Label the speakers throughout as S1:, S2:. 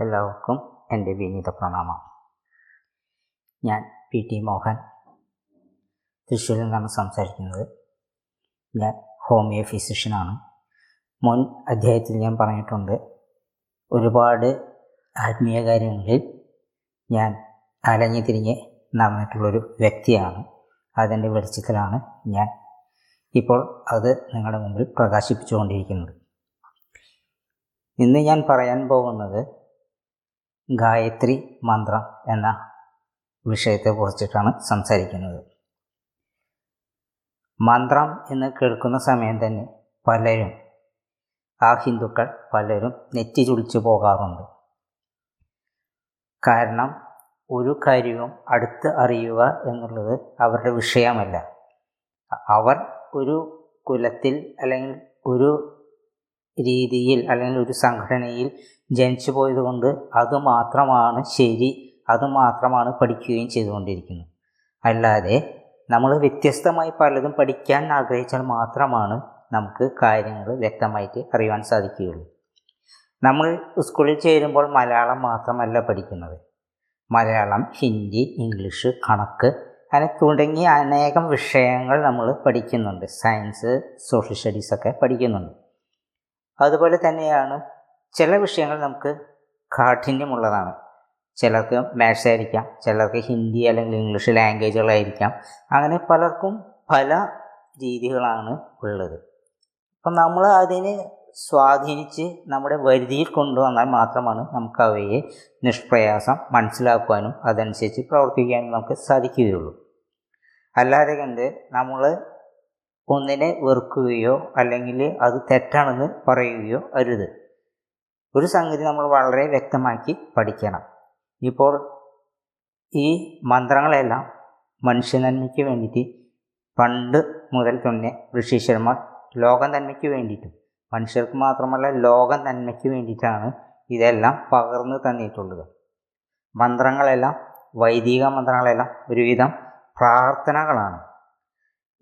S1: എല്ലാവർക്കും എന്റെ വിനീത പ്രണാമം. ഞാൻ പി ടി മോഹൻ. തൃശ്ശൂരിൽ നിന്നാണ് സംസാരിക്കുന്നത്. ഞാൻ ഹോമിയോ ഫിസിഷ്യനാണ്. മുൻ അധ്യായത്തിൽ ഞാൻ പറഞ്ഞിട്ടുണ്ട് ഒരുപാട് ആത്മീയ കാര്യങ്ങളിൽ ഞാൻ അലഞ്ഞു തിരിഞ്ഞ് നടന്നിട്ടുള്ളൊരു വ്യക്തിയാണ്. അതിന്റെ വെളിച്ചത്തിലാണ് ഞാൻ ഇപ്പോൾ അത് നിങ്ങളുടെ മുമ്പിൽ പ്രകാശിപ്പിച്ചുകൊണ്ടിരിക്കുന്നത്. ഇന്ന് ഞാൻ പറയാൻ പോകുന്നത് ഗായത്രി മന്ത്രം എന്ന വിഷയത്തെ കുറിച്ചിട്ടാണ് സംസാരിക്കുന്നത്. മന്ത്രം എന്ന് കേൾക്കുന്ന സമയം തന്നെ പലരും ആ ഹിന്ദുക്കൾ പലരും നെറ്റി ചുളിച്ചു പോകാറുണ്ട്. കാരണം ഒരു കാര്യവും അടുത്ത് അറിയുക എന്നുള്ളത് അവരുടെ വിഷയമല്ല. അവർ ഒരു കുലത്തിൽ അല്ലെങ്കിൽ ഒരു രീതിയിൽ അല്ലെങ്കിൽ ഒരു സംഘടനയിൽ ജനിച്ചു പോയതുകൊണ്ട് അതുമാത്രമാണ് ശരി അതുമാത്രമാണ് പഠിക്കുകയും ചെയ്തുകൊണ്ടിരിക്കുന്നത്. അല്ലാതെ നമ്മൾ വ്യത്യസ്തമായി പലതും പഠിക്കാൻ ആഗ്രഹിച്ചാൽ മാത്രമാണ് നമുക്ക് കാര്യങ്ങൾ വ്യക്തമായിട്ട് അറിയുവാൻ സാധിക്കുകയുള്ളൂ. നമ്മൾ സ്കൂളിൽ ചേരുമ്പോൾ മലയാളം മാത്രമല്ല പഠിക്കുന്നത്. മലയാളം ഹിന്ദി ഇംഗ്ലീഷ് കണക്ക് അങ്ങനെ തുടങ്ങിയ അനേകം വിഷയങ്ങൾ നമ്മൾ പഠിക്കുന്നുണ്ട്. സയൻസ് സോഷ്യൽ സ്റ്റഡീസൊക്കെ പഠിക്കുന്നുണ്ട്. അതുപോലെ തന്നെയാണ് ചില വിഷയങ്ങൾ നമുക്ക് കാഠിന്യമുള്ളതാണ്. ചിലർക്ക് മാത്സ് ആയിരിക്കാം ചിലർക്ക് ഹിന്ദി അല്ലെങ്കിൽ ഇംഗ്ലീഷ് ലാംഗ്വേജുകളായിരിക്കാം. അങ്ങനെ പലർക്കും പല രീതികളാണ് ഉള്ളത്. അപ്പം നമ്മൾ അതിനെ സ്വാധീനിച്ച് നമ്മുടെ വരുതിയിൽ കൊണ്ടുവന്നാൽ മാത്രമാണ് നമുക്ക് അവയെ നിഷ്പ്രയാസം മനസ്സിലാക്കുവാനും അതനുസരിച്ച് പ്രവർത്തിക്കാനും നമുക്ക് സാധിക്കുകയുള്ളൂ. അല്ലാതെ കണ്ട് നമ്മൾ ഒന്നിനെ വെറുക്കുകയോ അല്ലെങ്കിൽ അത് തെറ്റാണെന്ന് പറയുകയോ അരുത്. ഒരു സംഗതി നമ്മൾ വളരെ വ്യക്തമാക്കി പഠിക്കണം. ഇപ്പോൾ ഈ മന്ത്രങ്ങളെല്ലാം മനുഷ്യനന്മയ്ക്ക് വേണ്ടിയിട്ട് പണ്ട് മുതൽ തന്നെ ഋഷീശ്വരന്മാർ ലോകം നന്മയ്ക്ക് വേണ്ടിയിട്ടും മനുഷ്യർക്ക് മാത്രമല്ല ലോകം നന്മയ്ക്ക് വേണ്ടിയിട്ടാണ് ഇതെല്ലാം പകർന്നു തന്നിട്ടുള്ളത്. മന്ത്രങ്ങളെല്ലാം വൈദിക മന്ത്രങ്ങളെല്ലാം ഒരുവിധം പ്രാർത്ഥനകളാണ്.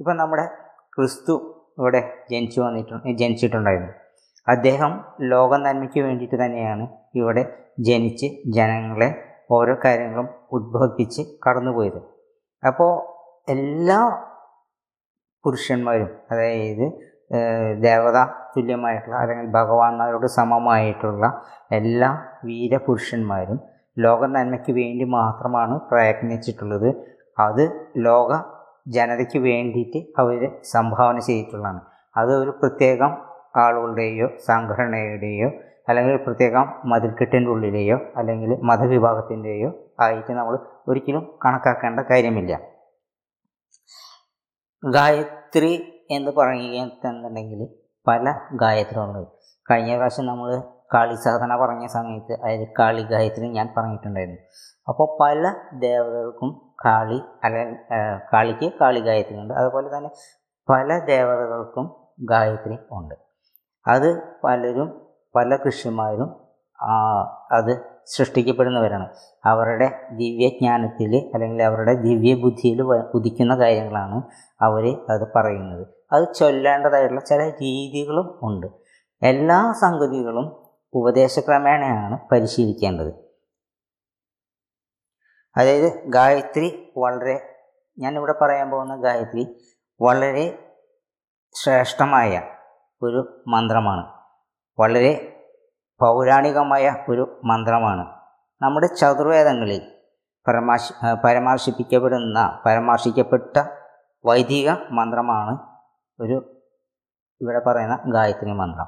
S1: ഇപ്പം നമ്മുടെ ക്രിസ്തു ഇവിടെ ജനിച്ചു വന്നിട്ടുണ്ട് ജനിച്ചിട്ടുണ്ടായിരുന്നു. അദ്ദേഹം ലോക നന്മയ്ക്ക് വേണ്ടിയിട്ട് തന്നെയാണ് ഇവിടെ ജനിച്ച് ജനങ്ങളെ ഓരോ കാര്യങ്ങളും ഉദ്ബോധിപ്പിച്ച് കടന്നുപോയത്. അപ്പോൾ എല്ലാ പുരുഷന്മാരും അതായത് ദേവത തുല്യമായിട്ടുള്ള അല്ലെങ്കിൽ ഭഗവാന്മാരോട് സമമായിട്ടുള്ള എല്ലാ വീരപുരുഷന്മാരും ലോക നന്മയ്ക്ക് വേണ്ടി മാത്രമാണ് പ്രയത്നിച്ചിട്ടുള്ളത്. അത് ലോക ജനതയ്ക്ക് വേണ്ടിയിട്ട് അവർ സംഭാവന ചെയ്തിട്ടുള്ളതാണ്. അത് ഒരു പ്രത്യേകം ആളുകളുടെയോ സംഘടനയുടെയോ അല്ലെങ്കിൽ പ്രത്യേകം മതിൽക്കെട്ടിന്റെ ഉള്ളിലെയോ അല്ലെങ്കിൽ മതവിഭാഗത്തിന്റെയോ ആയിട്ട് നമ്മൾ ഒരിക്കലും കണക്കാക്കേണ്ട കാര്യമില്ല. ഗായത്രി എന്ന് പറയുകയെന്നുണ്ടെങ്കിൽ പല ഗായത്രികളുണ്ട്. കഴിഞ്ഞ പ്രാവശ്യം നമ്മൾ കാളി സാധന പറഞ്ഞ സമയത്ത് അതായത് കാളി ഗായത്രി ഞാൻ പറഞ്ഞിട്ടുണ്ടായിരുന്നു. അപ്പോൾ പല ദേവതകൾക്കും കാളി അല്ല കാളിക്ക് കാളി ഗായത്രി ഉണ്ട് അതുപോലെ തന്നെ പല ദേവതകൾക്കും ഗായത്രി ഉണ്ട്. അത് പലരും പല കൃഷിമാരും അത് സൃഷ്ടിക്കപ്പെടുന്നവരാണ്. അവരുടെ ദിവ്യജ്ഞാനത്തിൽ അല്ലെങ്കിൽ അവരുടെ ദിവ്യബുദ്ധിയിൽ ഉദിക്കുന്ന കാര്യങ്ങളാണ് അവർ അത് പറയുന്നത്. അത് ചൊല്ലേണ്ടതായിട്ടുള്ള ചില രീതികളും ഉണ്ട്. എല്ലാ സംഗതികളും ഉപദേശക്രമേണയാണ് പരിശീലിക്കേണ്ടത്. അതായത് ഗായത്രി വളരെ ഞാനിവിടെ പറയാൻ പോകുന്ന ഗായത്രി വളരെ ശ്രേഷ്ഠമായ ഒരു മന്ത്രമാണ്. വളരെ പൗരാണികമായ ഒരു മന്ത്രമാണ്. നമ്മുടെ ചതുർവേദങ്ങളിൽ പരമാശ പരാമർശിപ്പിക്കപ്പെടുന്ന പരാമർശിക്കപ്പെട്ട വൈദിക മന്ത്രമാണ് ഒരു ഇവിടെ പറയുന്ന ഗായത്രി മന്ത്രം.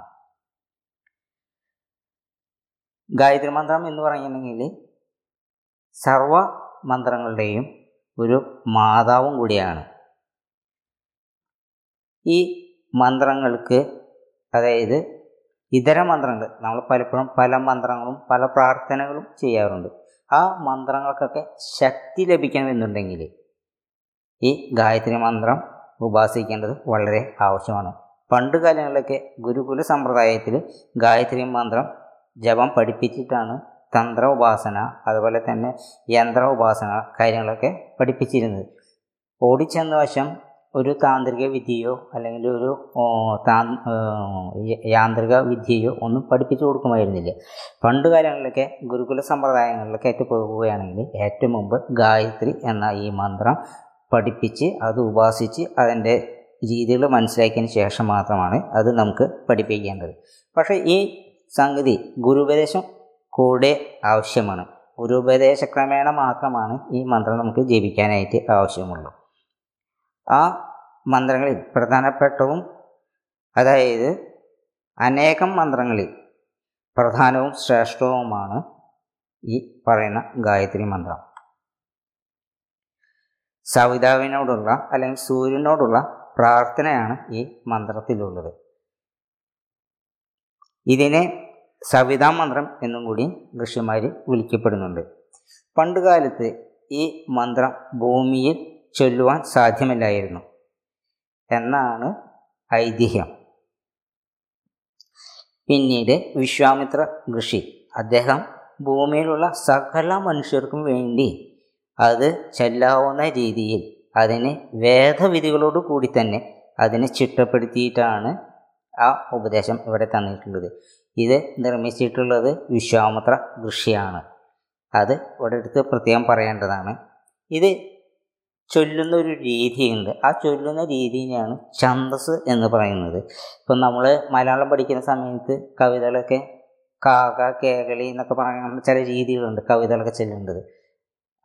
S1: ഗായത്രി മന്ത്രം എന്ന് പറയുന്നുണ്ടെങ്കിൽ സർവ മന്ത്രങ്ങളുടെയും ഒരു മാതാവും കൂടിയാണ്. ഈ മന്ത്രങ്ങൾക്ക് അതായത് ഇതര മന്ത്രങ്ങൾ നമ്മൾ പലപ്പോഴും പല മന്ത്രങ്ങളും പല പ്രാർത്ഥനകളും ചെയ്യാറുണ്ട്. ആ മന്ത്രങ്ങൾക്കൊക്കെ ശക്തി ലഭിക്കണമെന്നുണ്ടെങ്കിൽ ഈ ഗായത്രി മന്ത്രം ഉപാസിക്കേണ്ടത് വളരെ ആവശ്യമാണ്. പണ്ട് കാലങ്ങളിലൊക്കെ ഗുരുകുല സമ്പ്രദായത്തിൽ ഗായത്രി മന്ത്രം ജപം പഠിപ്പിച്ചിട്ടാണ് തന്ത്ര ഉപാസന അതുപോലെ തന്നെ യന്ത്ര ഉപാസന കാര്യങ്ങളൊക്കെ പഠിപ്പിച്ചിരുന്നത്. ഓടിച്ചെന്ന വശം ഒരു താന്ത്രിക വിദ്യയോ അല്ലെങ്കിൽ ഒരു താ യാന്ത്രിക വിദ്യയോ ഒന്നും പഠിപ്പിച്ചു കൊടുക്കുമായിരുന്നില്ല. പണ്ട് കാലങ്ങളിലൊക്കെ ഗുരുകുല സമ്പ്രദായങ്ങളിലൊക്കെ ആയിട്ട് പോകുകയാണെങ്കിൽ ഏറ്റവും മുമ്പ് ഗായത്രി എന്ന ഈ മന്ത്രം പഠിപ്പിച്ച് അത് ഉപാസിച്ച് അതിന്റെ രീതികൾ മനസ്സിലാക്കിയതിന് ശേഷം മാത്രമാണ് അത് നമുക്ക് പഠിപ്പിക്കേണ്ടത്. പക്ഷേ ഈ സംഗതി ഗുരുപദേശം കൂടെ ആവശ്യമാണ്. ഒരു ഉപദേശക്രമേണ മാത്രമാണ് ഈ മന്ത്രം നമുക്ക് ജപിക്കാനായിട്ട് ആവശ്യമുള്ളൂ. ആ മന്ത്രങ്ങളിൽ പ്രധാനപ്പെട്ടവും അതായത് അനേകം മന്ത്രങ്ങളിൽ പ്രധാനവും ശ്രേഷ്ഠവുമാണ് ഈ പറയുന്ന ഗായത്രി മന്ത്രം. സവിതാവിനോടുള്ള അല്ലെങ്കിൽ സൂര്യനോടുള്ള പ്രാർത്ഥനയാണ് ഈ മന്ത്രത്തിലുള്ളത്. ഇതിനെ സവിതാ മന്ത്രം എന്നും കൂടി ഋഷിമാർ വിളിക്കപ്പെടുന്നുണ്ട്. പണ്ടുകാലത്ത് ഈ മന്ത്രം ഭൂമിയിൽ ചൊല്ലുവാൻ സാധ്യമല്ലായിരുന്നു. എന്നാണ് ഐതിഹ്യം. പിന്നീട് വിശ്വാമിത്ര ഋഷി അദ്ദേഹം ഭൂമിയിലുള്ള സകല മനുഷ്യർക്കും വേണ്ടി അത് ചെല്ലാവുന്ന രീതിയിൽ അതിനെ വേദവിധികളോട് കൂടി തന്നെ അതിനെ ചിട്ടപ്പെടുത്തിയിട്ടാണ് ആ ഉപദേശം ഇവിടെ തന്നിട്ടുള്ളത്. ഇത് നിർമ്മിച്ചിട്ടുള്ളത് വിശ്വാമിത്ര ഋഷിയാണ്. അത് ഇവിടെ എടുത്ത് പ്രത്യേകം പറയേണ്ടതാണ്. ഇത് ചൊല്ലുന്ന ഒരു രീതിയുണ്ട്. ആ ചൊല്ലുന്ന രീതിയാണ് ഛന്ദസ് എന്ന് പറയുന്നത്. ഇപ്പം നമ്മൾ മലയാളം പഠിക്കുന്ന സമയത്ത് കവിതകളൊക്കെ കാക കേകളി എന്നൊക്കെ പറയുന്ന ചില രീതികളുണ്ട് കവിതകളൊക്കെ ചൊല്ലേണ്ടത്.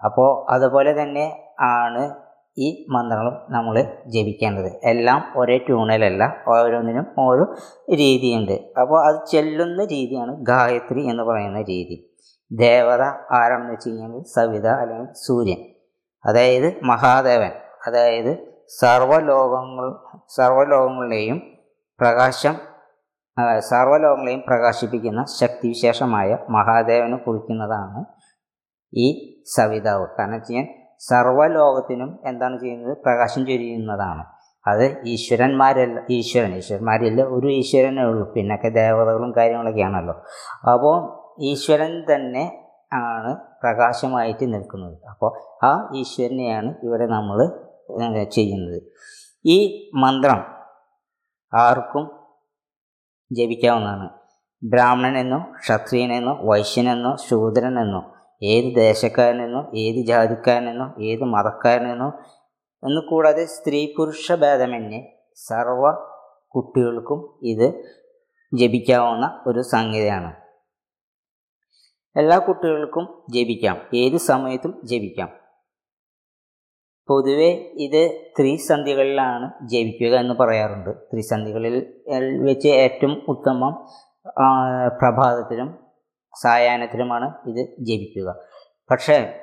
S1: അപ്പോൾ അതുപോലെ തന്നെ ആണ് ഈ മന്ത്രങ്ങളും നമ്മൾ ജപിക്കേണ്ടത്. എല്ലാം ഒരേ ട്യൂണിലല്ല ഓരോന്നിനും ഓരോ രീതിയുണ്ട്. അപ്പോൾ അത് ചെല്ലുന്ന രീതിയാണ് ഗായത്രി എന്ന് പറയുന്ന രീതി. ദേവത ആരാണെന്ന് വെച്ച് കഴിഞ്ഞാൽ സവിത അല്ലെങ്കിൽ സൂര്യൻ. അതായത് മഹാദേവൻ. അതായത് സർവലോകങ്ങൾ സർവലോകങ്ങളുടെയും പ്രകാശം സർവലോകങ്ങളെയും പ്രകാശിപ്പിക്കുന്ന ശക്തിവിശേഷമായ മഹാദേവനെ കുറിക്കുന്നതാണ് ഈ സവിതാവ്. കാരണം വെച്ച് കഴിഞ്ഞാൽ സർവലോകത്തിനും എന്താണ് ചെയ്യുന്നത്? പ്രകാശം ചൊരിയുന്നതാണ്. അത് ഈശ്വരന്മാരല്ല ഈശ്വരൻ ഈശ്വരന്മാരില്ല ഒരു ഈശ്വരനേ ഉള്ളൂ. പിന്നൊക്കെ ദേവതകളും കാര്യങ്ങളൊക്കെയാണല്ലോ. അപ്പോൾ ഈശ്വരൻ തന്നെ ആണ് പ്രകാശമായിട്ട് നിൽക്കുന്നത്. അപ്പോൾ ആ ഈശ്വരനെയാണ് ഇവിടെ നമ്മൾ ചെയ്യുന്നത്. ഈ മന്ത്രം ആർക്കും ജപിക്കാവുന്നതാണ്. ബ്രാഹ്മണനെന്നോ ക്ഷത്രിയനെന്നോ വൈശ്യനെന്നോ ശൂദ്രനെന്നോ ഏത് ദേശക്കാരനെന്നോ ഏത് ജാതിക്കാരനെന്നോ ഏത് മതക്കാരനെന്നോ എന്ന് കൂടാതെ സ്ത്രീ പുരുഷ ഭേദമന്യേ സർവ കുട്ടികൾക്കും ഇത് ജപിക്കാവുന്ന ഒരു സംഗതിയാണ്. എല്ലാ കുട്ടികൾക്കും ജപിക്കാം. ഏത് സമയത്തും ജപിക്കാം. പൊതുവേ ഇത് ത്രിസന്ധികളിലാണ് ജപിക്കുക എന്ന് പറയാറുണ്ട്. ത്രിസന്ധികളിൽ വെച്ച് ഏറ്റവും ഉത്തമം പ്രഭാതത്തിലും സായാഹ്നത്തിലുമാണ് ഇത് ജപിക്കുക. പക്ഷേ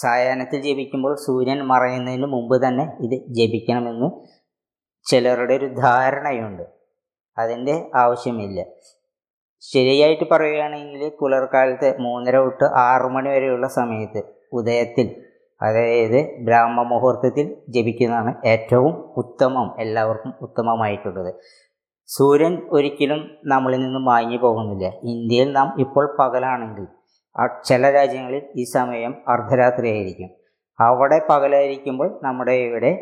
S1: സായാഹ്നത്തിൽ ജപിക്കുമ്പോൾ സൂര്യൻ മറയുന്നതിന് മുമ്പ് തന്നെ ഇത് ജപിക്കണമെന്ന് ചിലരുടെ ഒരു ധാരണയുണ്ട്. അതിന്റെ ആവശ്യമില്ല. ശരിയായിട്ട് പറയുകയാണെങ്കിൽ പുലർക്കാലത്ത് മൂന്നര തൊട്ട് ആറു മണി വരെയുള്ള സമയത്ത് ഉദയത്തിൽ അതായത് ബ്രാഹ്മ മുഹൂർത്തത്തിൽ ജപിക്കുന്നതാണ് ഏറ്റവും ഉത്തമം എല്ലാവർക്കും ഉത്തമമായിട്ടുള്ളത്. സൂര്യൻ ഒരിക്കലും നമ്മളിൽ നിന്ന് മാഞ്ഞു പോകുന്നില്ല. ഇന്ത്യയിൽ നാം ഇപ്പോൾ പകലാണെങ്കിൽ ചില രാജ്യങ്ങളിൽ ഈ സമയം അർദ്ധരാത്രിയായിരിക്കും. അവിടെ പകലായിരിക്കുമ്പോൾ നമ്മുടെ ഇവിടെ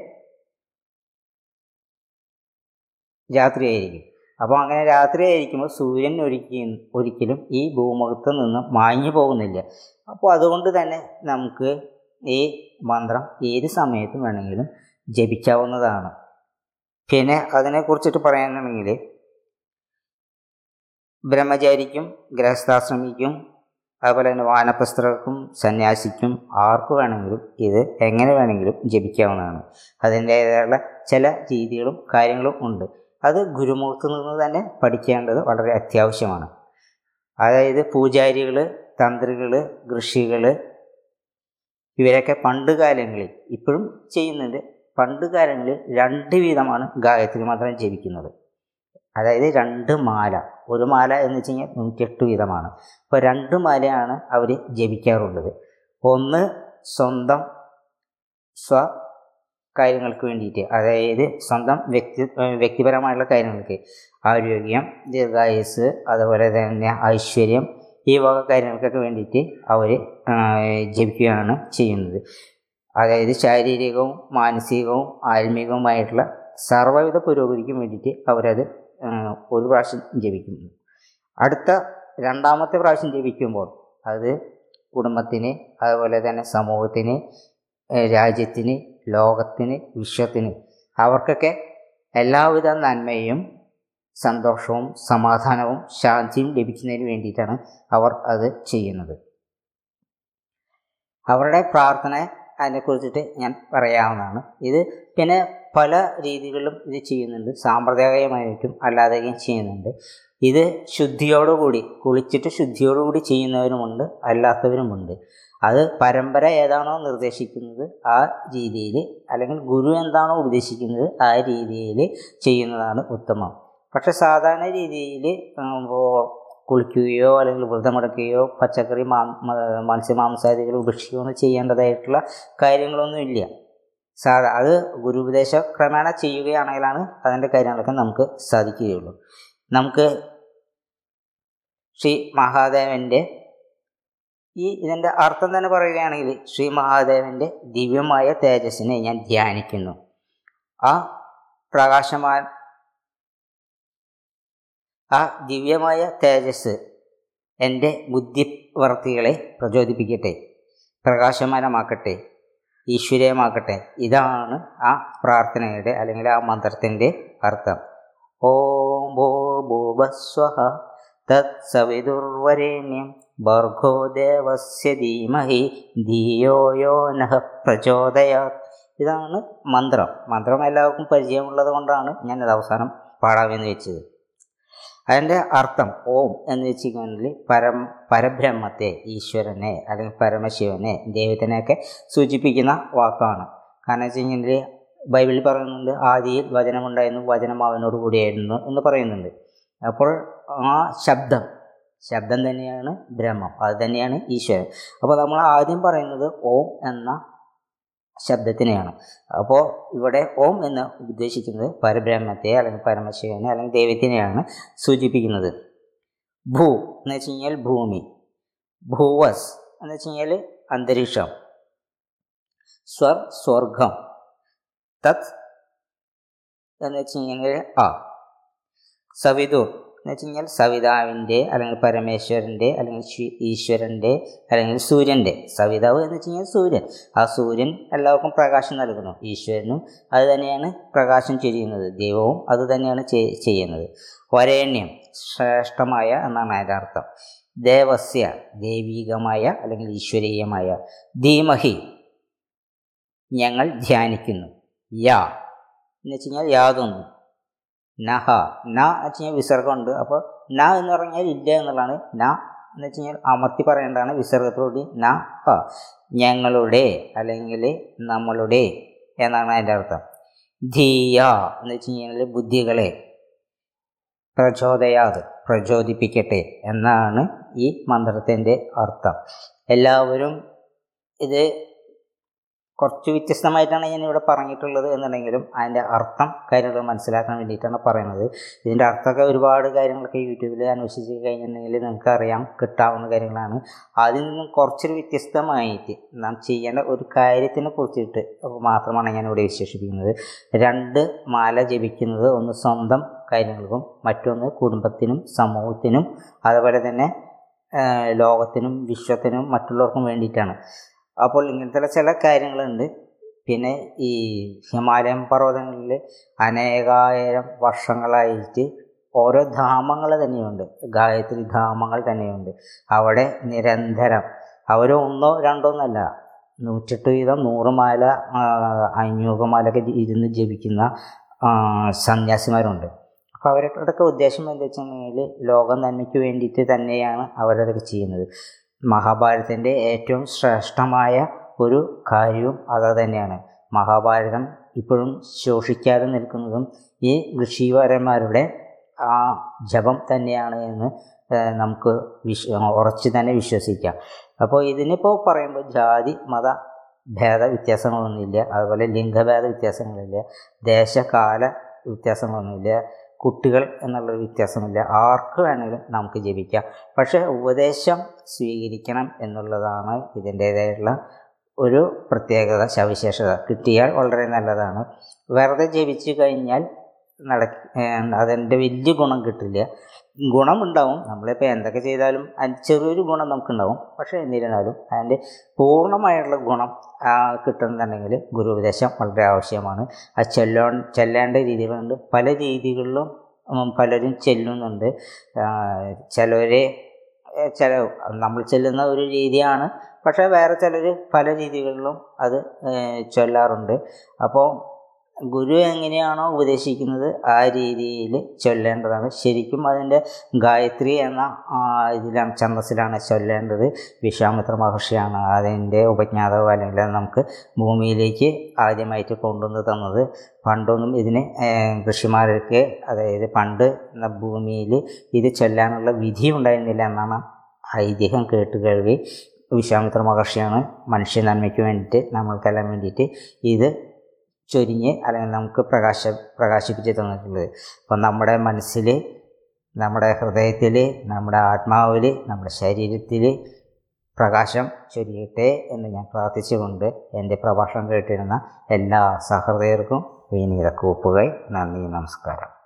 S1: രാത്രിയായിരിക്കും. അപ്പോൾ അങ്ങനെ രാത്രിയായിരിക്കുമ്പോൾ സൂര്യൻ ഒരിക്കലും ഒരിക്കലും ഈ ഭൂമുഖത്ത് നിന്ന് മാഞ്ഞു പോകുന്നില്ല. അപ്പോൾ അതുകൊണ്ട് തന്നെ നമുക്ക് ഈ മന്ത്രം ഏത് സമയത്തും വേണമെങ്കിലും ജപിക്കാവുന്നതാണ്. പിന്നെ അതിനെക്കുറിച്ചിട്ട് പറയാനാണെങ്കിൽ ബ്രഹ്മചാരിക്കും ഗൃഹസ്ഥാശ്രമിക്കും അതുപോലെ തന്നെ വാനപ്രസ്ത്രക്കും സന്യാസിക്കും ആർക്ക് വേണമെങ്കിലും ഇത് എങ്ങനെ വേണമെങ്കിലും ജപിക്കാവുന്നതാണ്. അതിന്റേതായുള്ള ചില രീതികളും കാര്യങ്ങളും ഉണ്ട്. അത് ഗുരുമുഖത്ത് നിന്ന് തന്നെ പഠിക്കേണ്ടത് വളരെ അത്യാവശ്യമാണ്. അതായത് പൂജാരികൾ തന്ത്രികൾ ഋഷികൾ ഇവരൊക്കെ പണ്ട് കാലങ്ങളിൽ ഇപ്പോഴും ചെയ്യുന്നുണ്ട്. പണ്ട് കാലങ്ങളിൽ രണ്ട് വീതമാണ് ഗായത്രി മന്ത്രം ജപിക്കുന്നത്. അതായത് രണ്ട് മാല. ഒരു മാല എന്ന് വെച്ച് കഴിഞ്ഞാൽ നൂറ്റിയെട്ട് വീതമാണ്. അപ്പോൾ രണ്ട് മാലയാണ് അവർ ജപിക്കാറുള്ളത്. ഒന്ന് സ്വന്തം സ്വ കാര്യങ്ങൾക്ക് വേണ്ടിയിട്ട്. അതായത് സ്വന്തം വ്യക്തി വ്യക്തിപരമായിട്ടുള്ള കാര്യങ്ങൾക്ക്. ആരോഗ്യം ദീർഘായുസ് അതുപോലെ തന്നെ ഐശ്വര്യം ഈ വക കാര്യങ്ങൾക്കൊക്കെ വേണ്ടിയിട്ട് അവർ ജപിക്കുകയാണ് ചെയ്യുന്നത്. അതായത് ശാരീരികവും മാനസികവും ആത്മീകവുമായിട്ടുള്ള സർവവിധ പുരോഗതിക്കും വേണ്ടിയിട്ട് അവരത് ഒരു പ്രാവശ്യം ജപിക്കുന്നു. അടുത്ത രണ്ടാമത്തെ പ്രാവശ്യം ജപിക്കുമ്പോൾ അത് കുടുംബത്തിന് അതുപോലെ തന്നെ സമൂഹത്തിന് രാജ്യത്തിന് ലോകത്തിന് വിശ്വത്തിന് അവർക്കൊക്കെ എല്ലാവിധ നന്മയും സന്തോഷവും സമാധാനവും ശാന്തിയും ലഭിക്കുന്നതിന് വേണ്ടിയിട്ടാണ് അവർ അത് ചെയ്യുന്നത്. അവരുടെ പ്രാർത്ഥന അതിനെക്കുറിച്ചിട്ട് ഞാൻ പറയാവുന്നതാണ്. ഇത് പിന്നെ പല രീതികളിലും ഇത് ചെയ്യുന്നുണ്ട്. സാമ്പ്രദായികമായിട്ടും അല്ലാതെയും ചെയ്യുന്നുണ്ട്. ഇത് ശുദ്ധിയോടുകൂടി കുളിച്ചിട്ട് ശുദ്ധിയോടുകൂടി ചെയ്യുന്നവരുമുണ്ട് അല്ലാത്തവരുമുണ്ട്. അത് പരമ്പര ഏതാണോ നിർദ്ദേശിക്കുന്നത് ആ രീതിയിൽ അല്ലെങ്കിൽ ഗുരു എന്താണോ ഉപദേശിക്കുന്നത് ആ രീതിയിൽ ചെയ്യുന്നതാണ് ഉത്തമം. പക്ഷെ സാധാരണ രീതിയിൽ കുളിക്കുകയോ അല്ലെങ്കിൽ വ്രതമെടുക്കുകയോ പച്ചക്കറി മാ മത്സ്യമാംസാദികൾ ഉപേക്ഷിക്കുകയോ ചെയ്യേണ്ടതായിട്ടുള്ള കാര്യങ്ങളൊന്നുമില്ല. സാധാ അത് ഗുരുപദേശ ക്രമേണ ചെയ്യുകയാണെങ്കിലാണ് അതിന്റെ കാര്യങ്ങളൊക്കെ നമുക്ക് സാധിക്കുകയുള്ളൂ. നമുക്ക് ശ്രീ മഹാദേവന്റെ ഈ ഇതിന്റെ അർത്ഥം തന്നെ പറയുകയാണെങ്കിൽ ശ്രീ മഹാദേവന്റെ ദിവ്യമായ തേജസ്സിനെ ഞാൻ ധ്യാനിക്കുന്നു. ആ പ്രകാശമാൻ ആ ദിവ്യമായ തേജസ് എന്റെ ബുദ്ധിവർത്തികളെ പ്രചോദിപ്പിക്കട്ടെ പ്രകാശമാനമാക്കട്ടെ. ഈശ്വരീയമാക്കട്ടെ ഇതാണ് ആ പ്രാർത്ഥനയുടെ അല്ലെങ്കിൽ ആ മന്ത്രത്തിന്റെ അർത്ഥം. ഓം ഭോ ഭൂവസ്വഹ തത്സവിതുർവരേണ്യം ഭർഗോ ദേവസ്യ ധീമഹി ധിയോ യോ നഹ പ്രചോദയാത്. ഇതാണ് മന്ത്രം. മന്ത്രം എല്ലാവർക്കും പരിചയമുള്ളത് കൊണ്ടാണ് ഞാനത് അവസാനം പാടാമെന്ന് വെച്ചത്. അതിന്റെ അർത്ഥം ഓം എന്ന് വെച്ചിട്ടുണ്ടെങ്കിൽ പരം പരബ്രഹ്മത്തെ ഈശ്വരനെ അല്ലെങ്കിൽ പരമശിവനെ ദൈവത്തിനെയൊക്കെ സൂചിപ്പിക്കുന്ന വാക്കാണ്. കാരണം വെച്ച് കഴിഞ്ഞാൽ ബൈബിളിൽ പറയുന്നുണ്ട് ആദിയിൽ വചനമുണ്ടായിരുന്നു വചനം അവനോട് കൂടിയായിരുന്നു എന്ന് പറയുന്നുണ്ട്. അപ്പോൾ ആ ശബ്ദം ശബ്ദം തന്നെയാണ് ബ്രഹ്മം അത് തന്നെയാണ് ഈശ്വരൻ. അപ്പോൾ നമ്മൾ ആദ്യം പറയുന്നത് ഓം എന്ന ശബ്ദത്തിനെയാണ്. അപ്പോൾ ഇവിടെ ഓം എന്ന് ഉദ്ദേശിക്കുന്നത് പരബ്രഹ്മത്തെ അല്ലെങ്കിൽ പരമശിവനെ അല്ലെങ്കിൽ ദൈവത്തിനെയാണ് സൂചിപ്പിക്കുന്നത്. ഭൂ എന്ന് വെച്ച് കഴിഞ്ഞാൽ ഭൂമി. ഭൂവസ് എന്ന് വെച്ച് കഴിഞ്ഞാൽ അന്തരീക്ഷം. സ്വർ സ്വർഗം. തത് എന്ന് വെച്ച് കഴിഞ്ഞാൽ ആ. സവിതുർ എന്ന് വെച്ച് കഴിഞ്ഞാൽ സവിതാവിന്റെ അല്ലെങ്കിൽ പരമേശ്വരന്റെ അല്ലെങ്കിൽ ഈശ്വരന്റെ അല്ലെങ്കിൽ സൂര്യന്റെ. സവിതാവ് എന്ന് വെച്ച് കഴിഞ്ഞാൽ സൂര്യൻ. ആ സൂര്യൻ എല്ലാവർക്കും പ്രകാശം നൽകുന്നു. ഈശ്വരനും അത് തന്നെയാണ് പ്രകാശം ചെയ്യുന്നത്. ദൈവവും അത് തന്നെയാണ് ചെയ്യുന്നത്. വരേണ്യം ശ്രേഷ്ഠമായ എന്നാണ് അതിന്റെ അർത്ഥം. ദേവസ്യ ദൈവീകമായ അല്ലെങ്കിൽ ഈശ്വരീയമായ. ധീമഹി ഞങ്ങൾ ധ്യാനിക്കുന്നു. യാ എന്ന് വെച്ച് കഴിഞ്ഞാൽ യാതൊന്നും. നഹ. ന എന്ന് വെച്ച് കഴിഞ്ഞാൽ വിസർഗമുണ്ട്. അപ്പോൾ ന എന്ന് പറഞ്ഞാൽ ഇല്ല എന്നുള്ളതാണ്. ന എന്ന് വെച്ച് കഴിഞ്ഞാൽ അമർത്തി പറയേണ്ടതാണ് വിസർഗത്തോടി ന ഹ. ഞങ്ങളുടെ അല്ലെങ്കിൽ നമ്മളുടെ എന്നാണ് അതിന്റെ അർത്ഥം. ധീയ എന്ന് വെച്ച് കഴിഞ്ഞാൽ ബുദ്ധികളെ. പ്രചോദയാത് പ്രചോദിപ്പിക്കട്ടെ എന്നാണ് ഈ മന്ത്രത്തിന്റെ അർത്ഥം. എല്ലാവരും ഇത് കുറച്ച് വ്യത്യസ്തമായിട്ടാണ് ഞാൻ ഇവിടെ പറഞ്ഞിട്ടുള്ളത് എന്നുണ്ടെങ്കിലും അതിന്റെ അർത്ഥം കാര്യങ്ങൾ മനസ്സിലാക്കാൻ വേണ്ടിയിട്ടാണ് പറയുന്നത്. ഇതിന്റെ അർത്ഥമൊക്കെ ഒരുപാട് കാര്യങ്ങളൊക്കെ യൂട്യൂബിൽ അന്വേഷിച്ച് കഴിഞ്ഞിട്ടുണ്ടെങ്കിൽ നിങ്ങൾക്ക് അറിയാം കിട്ടാവുന്ന കാര്യങ്ങളാണ്. അതിൽ നിന്നും കുറച്ചൊരു വ്യത്യസ്തമായിട്ട് നാം ചെയ്യേണ്ട ഒരു കാര്യത്തിനെ കുറിച്ചിട്ട് മാത്രമാണ് ഞാൻ ഇവിടെ വിശേഷിപ്പിക്കുന്നത്. രണ്ട് മാല ജപിക്കുന്നത് ഒന്ന് സ്വന്തം കാര്യങ്ങൾക്കും മറ്റൊന്ന് കുടുംബത്തിനും സമൂഹത്തിനും അതുപോലെ തന്നെ ലോകത്തിനും വിശ്വത്തിനും മറ്റുള്ളവർക്കും വേണ്ടിയിട്ടാണ്. അപ്പോൾ ഇങ്ങനത്തെ ചില കാര്യങ്ങളുണ്ട്. പിന്നെ ഈ ഹിമാലയൻ പർവതങ്ങളിൽ അനേകായിരം വർഷങ്ങളായിട്ട് ഓരോ ധാമങ്ങൾ തന്നെയുണ്ട്. ഗായത്രി ധാമങ്ങൾ തന്നെയുണ്ട്. അവിടെ നിരന്തരം അവർ ഒന്നോ രണ്ടോ എന്നല്ല നൂറ്റെട്ട് വീതം നൂറ് മാല അഞ്ഞൂറ് മാലൊക്കെ ഇരുന്ന് ജപിക്കുന്ന സന്യാസിമാരുണ്ട്. അപ്പോൾ അവരുടെയൊക്കെ ഉദ്ദേശം എന്താ വെച്ചിട്ടുണ്ടെങ്കിൽ ലോകം നന്മയ്ക്ക് വേണ്ടിയിട്ട് തന്നെയാണ് അവരതൊക്കെ ചെയ്യുന്നത്. മഹാഭാരതത്തിന്റെ ഏറ്റവും ശ്രേഷ്ഠമായ ഒരു കാര്യവും അത് തന്നെയാണ് മഹാഭാരതം ഇപ്പോഴും ശോഷിക്കാതെ നിൽക്കുന്നതും ഈ ഋഷിവരന്മാരുടെ ആ ജപം തന്നെയാണ് എന്ന് നമുക്ക് വിശ്വ ഉറച്ചു തന്നെ വിശ്വസിക്കാം. അപ്പോൾ ഇതിനിപ്പോൾ പറയുമ്പോൾ ജാതി മത ഭേദ വ്യത്യാസങ്ങളൊന്നുമില്ല. അതുപോലെ ലിംഗഭേദ വ്യത്യാസങ്ങളില്ല. ദേശകാല വ്യത്യാസങ്ങളൊന്നുമില്ല. കുട്ടികൾ എന്നുള്ള വ്യത്യാസമില്ല. ആർക്ക് വേണമെങ്കിലും നമുക്ക് ജപിക്കാം പക്ഷേ ഉപദേശം സ്വീകരിക്കണം എന്നുള്ളതാണ് ഇതിന്റേതായിട്ടുള്ള ഒരു പ്രത്യേകത സവിശേഷത. കിട്ടിയാൽ വളരെ നല്ലതാണ്. വെറുതെ ജപിച്ചു കഴിഞ്ഞാൽ നട അതിന്റെ വലിയ ഗുണം കിട്ടില്ല. ഗുണമുണ്ടാവും. നമ്മളിപ്പോൾ എന്തൊക്കെ ചെയ്താലും അതിന് ചെറിയൊരു ഗുണം നമുക്കുണ്ടാവും. പക്ഷേ എന്നിരുന്നാലും അതിന്റെ പൂർണമായിട്ടുള്ള ഗുണം ആ, ഗുരു ഉപദേശം വളരെ ആവശ്യമാണ്. അത് ചെല്ലോ ചെല്ലേണ്ട രീതികളുണ്ട്. പല രീതികളിലും പലരും ചെല്ലുന്നുണ്ട്. ചിലവരെ ചില നമ്മൾ ചെല്ലുന്ന ഒരു രീതിയാണ്. പക്ഷേ വേറെ ചിലർ പല രീതികളിലും അത് ചൊല്ലാറുണ്ട്. അപ്പോൾ ഗുരു എങ്ങനെയാണോ ഉപദേശിക്കുന്നത് ആ രീതിയിൽ ചൊല്ലേണ്ടതാണ്. ശരിക്കും അതിന്റെ ഗായത്രി എന്ന ഇതിലാണ് ഛന്ദസ്സിലാണ് ചൊല്ലേണ്ടത്. വിശ്വാമിത്ര മഹർഷിയാണ് അതിന്റെ ഉപജ്ഞാതാവ് അല്ലെങ്കിൽ നമുക്ക് ഭൂമിയിലേക്ക് ആദ്യമായിട്ട് കൊണ്ടുവന്ന് തന്നത്. പണ്ടൊന്നും ഇതിന് കൃഷിമാർക്ക് അതായത് പണ്ട് ഭൂമിയിൽ ഇത് ചൊല്ലാനുള്ള വിധി ഉണ്ടായിരുന്നില്ല എന്നാണ് ഐതിഹ്യം കേട്ട് കേൾവി. വിശ്വാമിത്ര മഹർഷിയാണ് മനുഷ്യ നന്മയ്ക്ക് വേണ്ടിയിട്ട് നമ്മൾക്കെല്ലാം വേണ്ടിയിട്ട് ഇത് ചൊരിഞ്ഞ് അല്ലെങ്കിൽ നമുക്ക് പ്രകാശ പ്രകാശിപ്പിച്ച് തന്നിട്ടുള്ളത് അപ്പം നമ്മുടെ മനസ്സിൽ നമ്മുടെ ഹൃദയത്തിൽ നമ്മുടെ ആത്മാവിൽ നമ്മുടെ ശരീരത്തിൽ പ്രകാശം ചൊരിയട്ടെ എന്ന് ഞാൻ പ്രാർത്ഥിച്ചുകൊണ്ട് എന്റെ പ്രഭാഷണം കേട്ടിരുന്ന എല്ലാ സഹൃദയർക്കും വിനീത കൂപ്പുകൈ നന്ദി നമസ്കാരം.